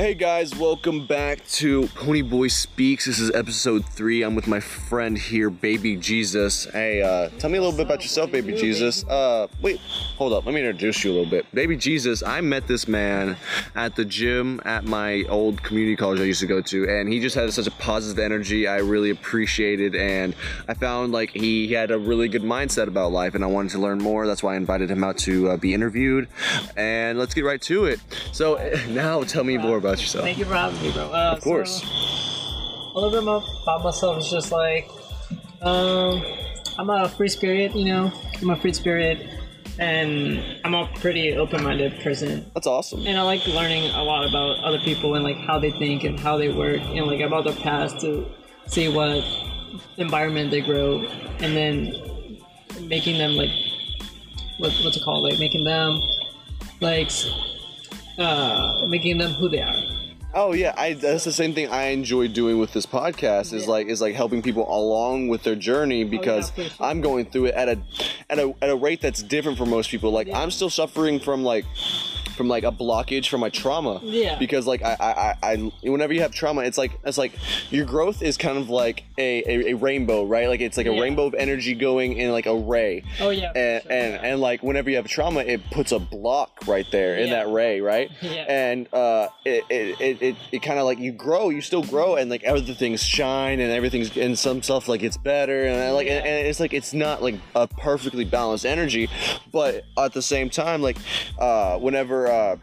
Hey guys, welcome back to Pony Boy Speaks. This is episode three. I'm with my friend here, Baby Jesus. Hey, uh, tell me a little bit about yourself, Baby Jesus. Uh, wait, hold up. Let me introduce you a little bit. Baby Jesus, I met this man at the gym at my old community college I used to go to, and he just had such a positive energy. I really appreciated, and I found like he had a really good mindset about life, and I wanted to learn more. That's why I invited him out to uh, be interviewed. And let's get right to it. So now, tell me more about yourself. Thank you for having me, bro. Uh, Of course. So, a little bit about myself is just like, um, I'm a free spirit, you know. I'm a free spirit, and I'm a pretty open-minded person. That's awesome. And I like learning a lot about other people and like how they think and how they work and like about their past to see what environment they grow, and then making them like what, what's it called? Like making them like uh, making them who they are. Oh yeah, I, that's the same thing I enjoy doing with this podcast. Is Yeah. like is like helping people along with their journey oh, because for sure. I'm going through it at a at a at a rate that's different for most people. Like Yeah. I'm still suffering from like from like a blockage from my trauma. Yeah. Because like I, I, I, whenever you have trauma, it's like it's like your growth is kind of like a, a, a rainbow, right? Like it's like a Yeah. rainbow of energy going in like a ray. Oh yeah. And, sure, and yeah. and like whenever you have trauma, it puts a block right there in Yeah. that ray, right? Yeah. And uh, it it, it, it, it kind of like you grow, you still grow, and like everything's shine and everything's and some stuff like it's better, and like and, and it's like it's not like a perfectly balanced energy, but at the same time, like uh, whenever uh,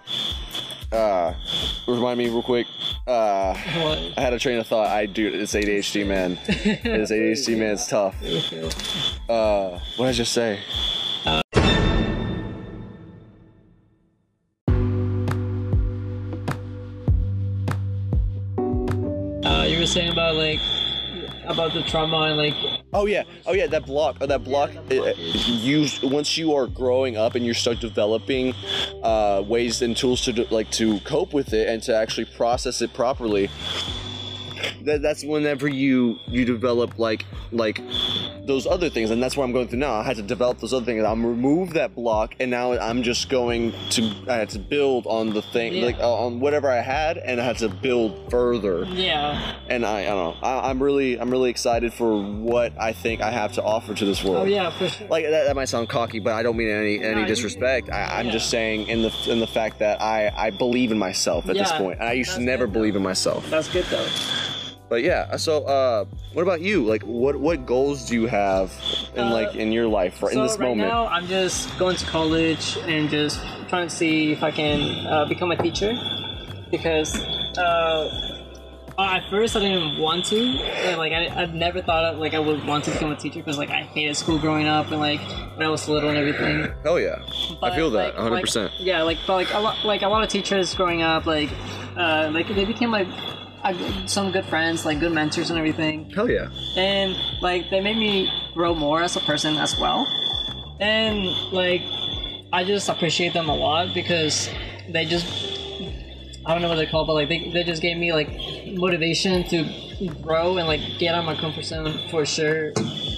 uh, remind me real quick. Uh, What? I had a train of thought. I do. It's ADHD, man. It's ADHD, man. It's tough. Uh, what did I just say? Uh, you were saying about like about the trauma and like Oh yeah, oh yeah, that block, oh that block. block uh, you once you are growing up and you start developing uh, ways and tools to like to cope with it and to actually process it properly. That, that's whenever you you develop like like those other things, and that's what I'm going through now. I had to develop those other things. I'm remove that block, and now I'm just going to I had to build on the thing Yeah. like uh, on whatever I had, and I had to build further yeah. and I, I don't know. I, I'm really, I'm really excited for what I think I have to offer to this world. Oh yeah, for sure. Like that, that might sound cocky, but I don't mean any any No, disrespect. I, I'm yeah. just saying in the in the fact that I I believe in myself at this Yeah, point, and I used to never though. believe in myself. That's good though. But yeah, so uh, what about you? Like, what what goals do you have in Uh, like in your life in so this right moment? now, I'm just going to college and just trying to see if I can uh, become a teacher because uh, at first I didn't want to. And, like I, I've never thought of, like I would want to become a teacher because like I hated school growing up and like when I was little and everything. Hell yeah, I feel that like- 100. like- percent Yeah, like but like a lot, like a lot of teachers growing up, like uh, like they became like uh, some good friends, like good mentors and everything Hell yeah. and like they made me grow more as a person as well and like i just appreciate them a lot because they just i don't know what they're called but like they, they just gave me like motivation to grow and like get out of my comfort zone for sure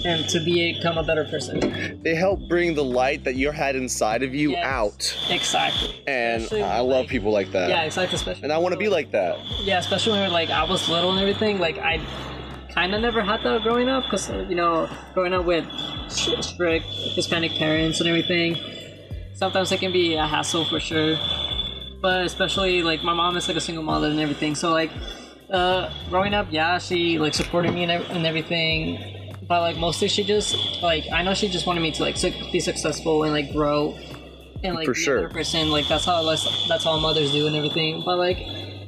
and to become a better person They help bring the light that you had inside of you Yes. out, exactly and Especially, I love like- people like that. yeah exactly especially And I want to be like that. yeah especially when like i was little and everything like i kind of never had that growing up because uh, you know growing up with strict hispanic parents and everything sometimes it can be a hassle for sure but especially like my mom is like a single mother and everything so like uh growing up yeah she like supported me and, and everything but like mostly she just like i know she just wanted me to like su- be successful and like grow and like For be sure. a better person like that's how less that's how mothers do and everything but like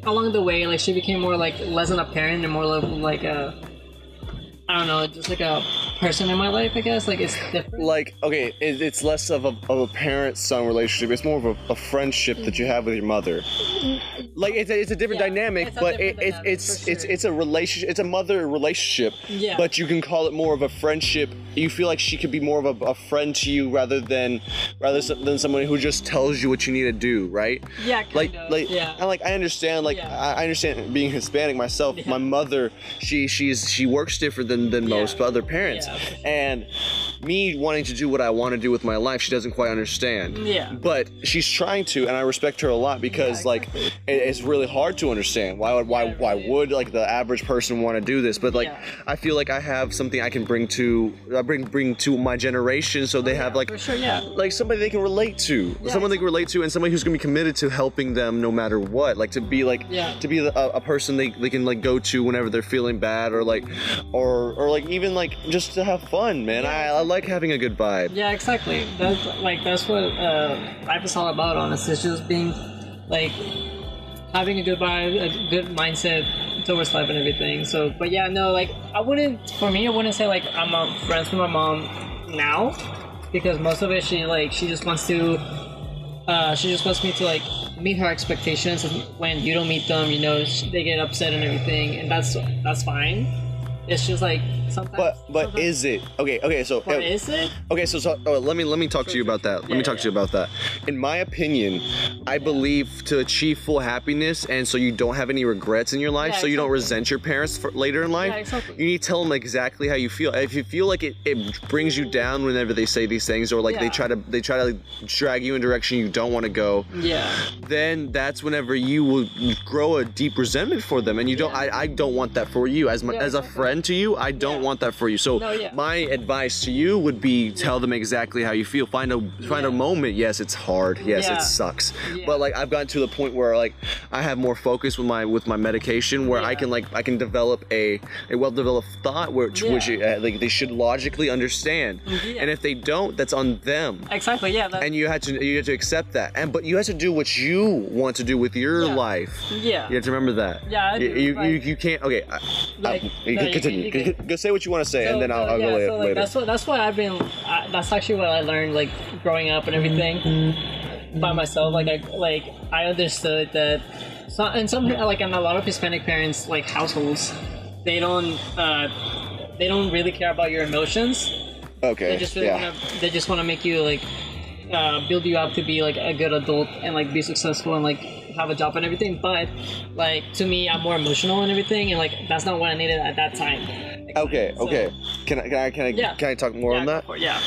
along the way like she became more like less than a parent and more like a i don't know just like a person in my life i guess like it's different like okay it, it's less of a, of a parent-son relationship it's more of a, a friendship that you have with your mother like it's a, it's a different Yeah, dynamic it's but different it's dynamic, it's for it's sure. it's a relationship it's a mother relationship Yeah. but you can call it more of a friendship you feel like she could be more of a, a friend to you rather than rather than someone who just tells you what you need to do right yeah kind like of, like yeah and like I understand like Yeah. I I understand being Hispanic myself. Yeah. My mother, she she's she works different than than most other parents, sure. And me wanting to do what I want to do with my life, she doesn't quite understand. Yeah. But she's trying to, and I respect her a lot because Yeah, like exactly. it, it's really hard to understand. Why would why why would like the average person want to do this? But like Yeah. I feel like I have something I can bring to I bring bring to my generation, so they oh, have like sure, yeah. like somebody they can relate to, someone they can relate to, and somebody who's gonna be committed to helping them no matter what. Like to be like Yeah. to be a, a person they, they can like go to whenever they're feeling bad, or like or or like even like just to have fun, man. I, I like having a good vibe. Yeah, exactly. That's like that's what uh, life is all about. Honestly, it's just being like having a good vibe, a good mindset towards life and everything. So, but yeah, no, like I wouldn't. For me, I wouldn't say like I'm uh, friends with my mom now because most of it she like she just wants to. Uh, she just wants me to like meet her expectations, and when you don't meet them, you know they get upset and everything, and that's that's fine. It's just like sometimes. But but sometimes- is it okay? Okay, so But uh, is it? Okay, so, so oh, let me let me talk to you about that. Let Yeah, me talk yeah, to you about that. In my opinion, I believe to achieve full happiness and so you don't have any regrets in your life, Yeah, so you don't resent your parents for later in life. Yeah, exactly. You need to tell them exactly how you feel. If you feel like it, it brings you down whenever they say these things, or like they try to they try to like, drag you in a direction you don't want to go, Yeah. then that's whenever you will grow a deep resentment for them and you don't Yeah. I, I don't want that for you as my, Yeah, as a exactly. To you I don't Yeah. want that for you. So No, yeah. my advice to you would be tell them exactly how you feel. Find a find a moment. Yes it's hard. Yes it sucks. But like I've gotten to the point where like I have more focus with my with my medication where I can like I can develop a a well developed thought which which uh, like they should logically understand. And if they don't that's on them. Exactly. Yeah. And you had to you had to accept that. And but you had to do what you want to do with your life. Yeah. you have to remember that. Yeah, I you, do, you, you, you can't okay I, Like- I, you no, you continue Go- go say what you want to say and then I'll, I'll yeah, go later, so like later. that's what that's what I've been. I, that's actually what I learned like growing up and everything by myself. Like I like I understood that. So, and some like in a lot of Hispanic parents like households, they don't uh, they don't really care about your emotions. okay They just really yeah wanna they just want to make you like uh, build you up to be like a good adult and like be successful and like have a job and everything. But like to me, I'm more emotional and everything, and like that's not what I needed at that time. okay So- okay can I can I can I, Yeah. can I talk more yeah, on that yeah,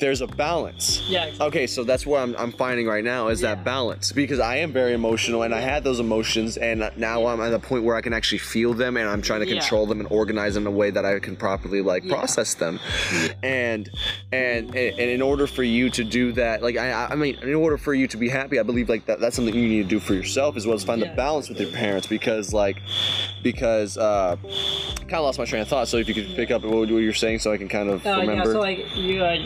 there's a balance yeah. Exactly. Okay, so that's what I'm, I'm finding right now is Yeah. that balance because I am very emotional and I had those emotions and now I'm at a point where I can actually feel them and I'm trying to Yeah. control them and organize them in a way that I can properly like Yeah. process them. And, and and in order for you to do that, like I I mean, in order for you to be happy, I believe like that that's something you need to do for yourself as well as find the balance with your parents because like because uh kind of lost my train of thought. So if you could pick up what you were saying so I can kind of Uh, yeah, so like you, uh,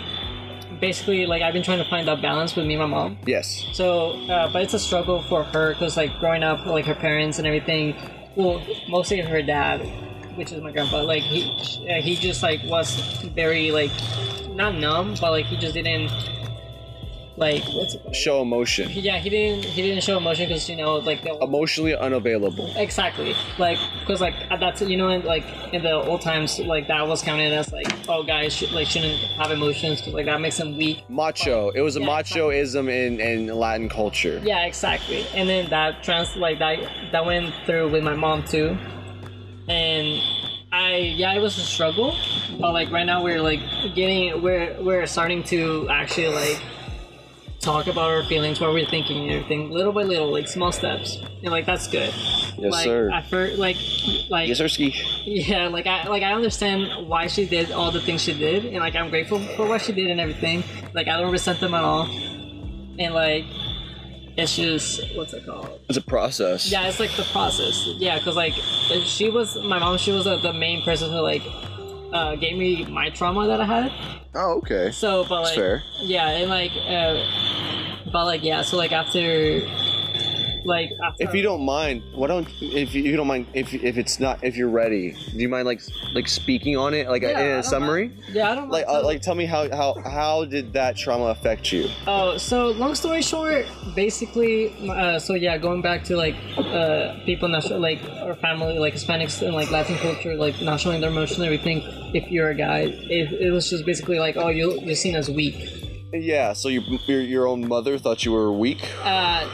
basically like I've been trying to find that balance with me and my mom. yes. So, uh, but it's a struggle for her because like growing up, like her parents and everything. Well, mostly her dad, which is my grandpa. Like he, he just like was very like not numb, but like he just didn't like what's it? Show emotion. Yeah, he didn't he didn't show emotion because you know like the Emotionally unavailable. Exactly. Like, because like that's you know, in, like in the old times, like that was counted as like, oh, guys should, like shouldn't have emotions because like that makes them weak. Macho. It was a Yeah, machoism in, in Latin culture. Yeah, exactly. And then that trans like that that went through with my mom too, and I yeah, it was a struggle, but like right now we're like getting we're we're starting to actually like talk about our feelings, what we're thinking, and everything, little by little, like small steps, and like that's good. Yes, like, sir. At first, like like Yes, sir, ski. Yeah, like I like I understand why she did all the things she did, and like I'm grateful for what she did and everything. Like I don't resent them at all, and like it's just what's it called? It's a process. Yeah, it's like the process. Yeah, because like she was my mom. She was uh, the main person who like uh, gave me my trauma that I had. Oh, okay. So, but like fair. yeah, and like uh, but like yeah, so like after like after If you don't mind, why don't if you, if you don't mind if if it's not if you're ready, do you mind like like speaking on it like Yeah, in a summary? mind. Yeah, I don't Like mind. uh, like tell me how how how did that trauma affect you? Oh, so long story short, basically, uh, so yeah, going back to like uh, people not show, like our family, like Hispanics and like Latin culture, like not showing their emotion, and everything. If you're a guy, it, it was just basically like, oh, you you're seen as weak. Yeah. So your your, your own mother thought you were weak. Uh,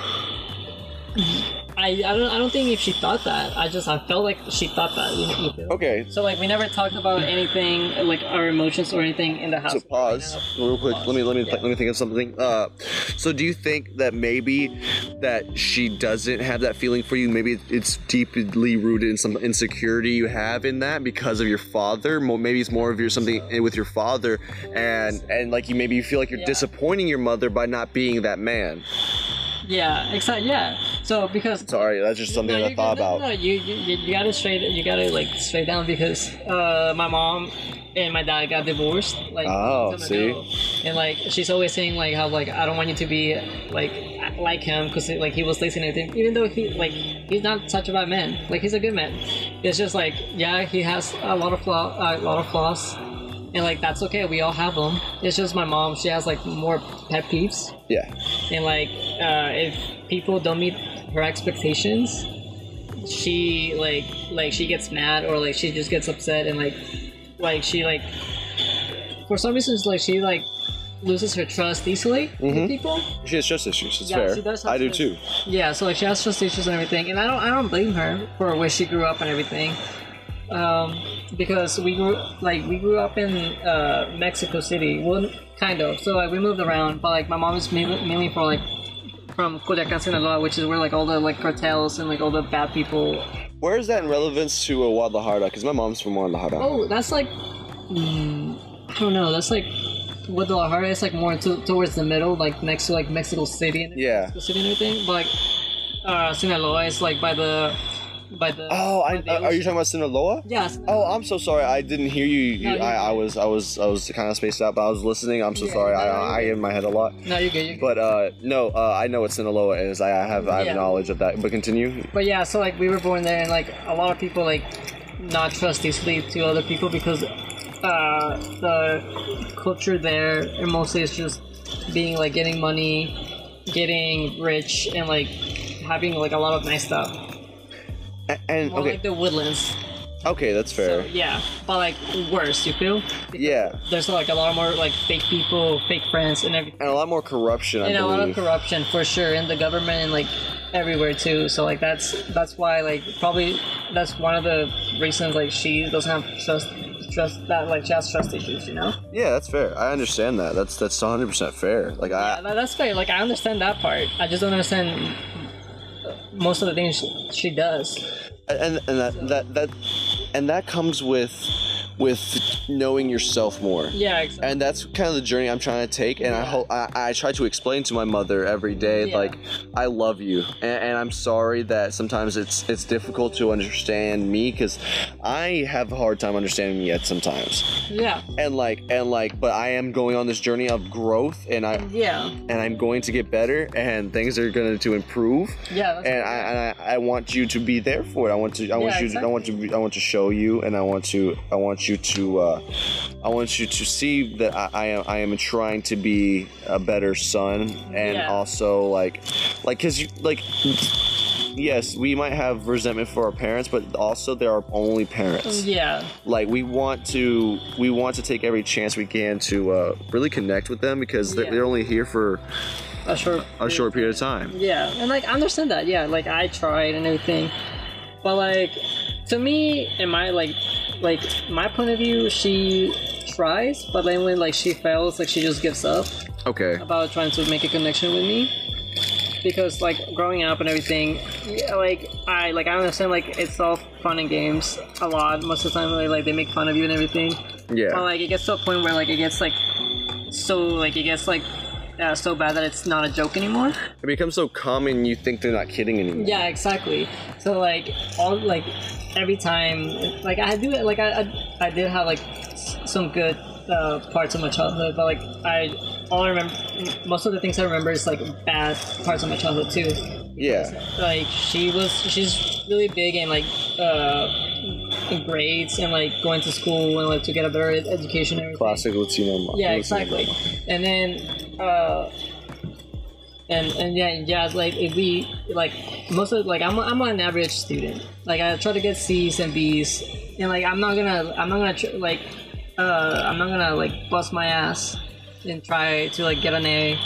I I, don't I don't think if she thought that. I just I felt like she thought that. You? Okay. So like we never talked about anything like our emotions or anything in the house. So pause real quick. Let me let me Yeah. let me think of something. Uh, so do you think that maybe that she doesn't have that feeling for you? Maybe it's deeply rooted in some insecurity you have in that because of your father. Maybe it's more of your something with your father, and and like you maybe you feel like you're Yeah. disappointing your mother by not being that man. Yeah, exactly. Yeah. So because Sorry, that's just something No, that I thought about. No, you, you you gotta straight you gotta like straight down because uh my mom and my dad got divorced like Oh, see? ago. and like she's always saying like how like I don't want you to be like like him because like he was lazy and everything even though he like he's not such a bad man like he's a good man it's just like yeah he has a lot of flaw a lot of flaws and like that's okay we all have them it's just my mom she has like more pet peeves Yeah. And like uh, if people don't meet her expectations she like like she gets mad or like she just gets upset and like like she like for some reasons like she like loses her trust easily Mhm. with people She has trust issues. It's Yeah, fair. she does I do too. yeah so like she has trust issues and everything and i don't i don't blame her for where she grew up and everything um because we grew like we grew up in uh mexico city well kind of so like we moved around but like my mom is mainly, from like from Culiacan, Sinaloa, which is where like all the like cartels and like all the bad people. Where is that in relevance to uh, Guadalajara? Because my mom's from Guadalajara. Oh, that's like, mm, I don't know. That's like Guadalajara is like more to, towards the middle, like next to like Mexico City and Yeah. Mexico City and everything. But like uh, Sinaloa is like by the by the. Oh, I, the are you talking about Sinaloa? Yes. Oh, I'm so sorry. I didn't hear you. No, you I, I was, I was, I was kind of spaced out, but I was listening. I'm so Yeah, sorry. no, I, I, in my head a lot. No, you're good. You're good. But uh, no, uh, I know what Sinaloa is. I, I have, I have Yeah. knowledge of that. But continue. But yeah, so like we were born there, and like a lot of people like not trust easily to other people because uh, the culture there and mostly it's just being like getting money, getting rich, and like having like a lot of nice stuff. And More okay, like the woodlands. okay, that's So fair. yeah, but like worse, you feel? Yeah, There's like a lot more like fake people, fake friends, and everything. and a lot more corruption. I and a lot of corruption for sure in the government and like everywhere too so like that's that's why like probably that's one of the reasons like she doesn't have trust trust that like she has trust issues you know yeah, that's fair. I understand that. That's that's 100 percent fair. Like I, that- that's fair like i understand that part i just don't understand most of the things she, does. And and that that that and that comes with with knowing yourself more. yeah exactly and that's kind of the journey I'm trying to take. And I hope I, I try to explain to my mother every day, Yeah. like I love you, and, and I'm sorry that sometimes it's it's difficult to understand me because I have a hard time understanding me at sometimes. yeah And like and like, but I am going on this journey of growth, and I yeah and I'm going to get better, and things are going to improve. yeah that's And I, and I, I want you to be there for it. I want to. I want Yeah, you. To, I want to. Be, I want to show you, and I want to. I want you to. Uh, I want you to see that I, I am. I am trying to be a better son, and Yeah. also like, like, cause you like. Yes, we might have resentment for our parents, but also they're our only parents. yeah Like we want to, we want to take every chance we can to uh, really connect with them because they're, Yeah. they're only here for a short a short period of time. Yeah, and like I understand that. Yeah, like I tried and everything, but like to me, in my like like my point of view, she tries, but then when like she fails, like she just gives up Okay. about trying to make a connection with me. Because like growing up and everything, yeah, like I like I understand like it's all fun and games a lot. Most of the time, like, like they make fun of you and everything. Yeah. But like it gets to a point where like it gets like so like it gets like uh, so bad that it's not a joke anymore. It becomes so common you think they're not kidding anymore. Yeah, exactly. So like all like every time, like I do it like I I, I did have like some good uh, parts of my childhood, but like I all I remember most of the things I remember is like bad parts of my childhood too. Yeah. Like she was she's really big and like uh grades and like going to school and like to get a better education and everything. Classic Latino. mo- Yeah, Latino exactly. And then, uh, and and yeah, yeah, like if we like most of like I'm I'm an average student. Like I try to get C's and B's, and like I'm not gonna I'm not gonna tr- like uh I'm not gonna like bust my ass and try to like get an A.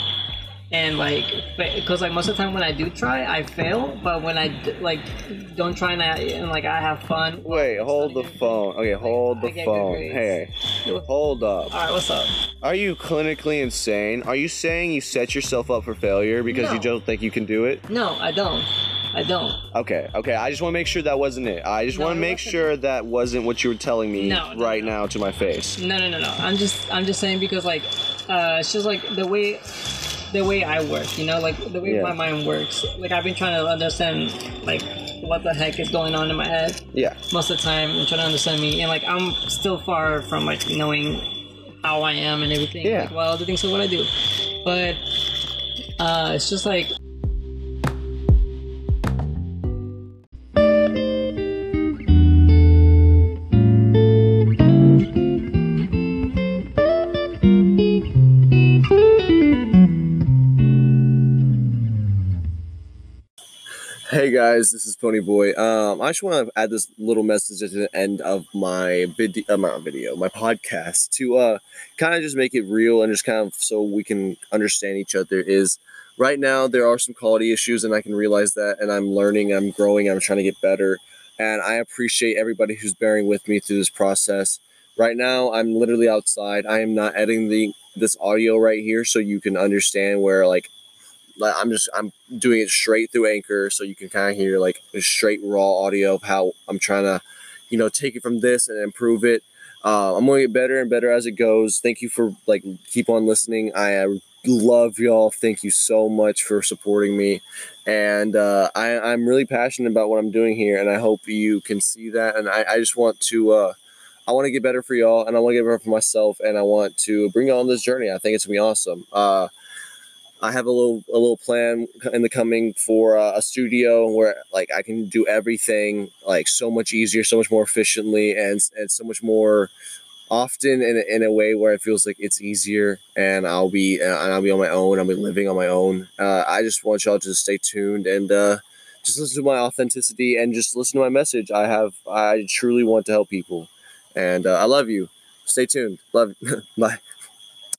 and like because like most of the time when I do try I fail but when I d- like don't try and, I, and like I have fun Wait, hold the phone. Okay, hold I the phone. Hey, hold up. all right what's up Are you clinically insane? Are you saying you set yourself up for failure because you don't think you can do it? no I don't I don't Okay, okay. I just want to make sure that wasn't it. I just No, want to make sure that wasn't what you were telling me No, no, right no. now to my face. no no no no I'm just I'm just saying because like uh it's just like the way the way I work you know like the way Yeah. my mind works like I've been trying to understand like what the heck is going on in my head Yeah. most of the time and trying to understand me and like i'm still far from like knowing how i am and everything Yeah. like well other things of what i do but uh it's just like guys, this is Pony Boy. Um, I just want to add this little message at the end of my video, uh, my video, my podcast, to uh, kind of just make it real and just kind of so we can understand each other. Is right now there are some quality issues, and I can realize that, and I'm learning, I'm growing, I'm trying to get better, and I appreciate everybody who's bearing with me through this process. Right now, I'm literally outside. I am not editing the this audio right here, so you can understand where like like I'm just I'm doing it straight through Anchor, so you can kind of hear like the straight raw audio of how I'm trying to, you know, take it from this and improve it. Uh, I'm going to get better and better as it goes. Thank you for like keep on listening. I uh, love y'all. Thank you so much for supporting me, and uh, I, I'm really passionate about what I'm doing here, and I hope you can see that. And I, I just want to. Uh, I want to get better for y'all, and I want to get better for myself, and I want to bring y'all on this journey. I think it's gonna be awesome. Uh, I have a little a little plan in the coming for uh, a studio where like I can do everything like so much easier, so much more efficiently, and and so much more often in in a way where it feels like it's easier, and I'll be and I'll be on my own. I'll be living on my own. Uh, I just want y'all to stay tuned and uh, just listen to my authenticity and just listen to my message. I have I truly want to help people, and uh, I love you. Stay tuned. Love. Bye.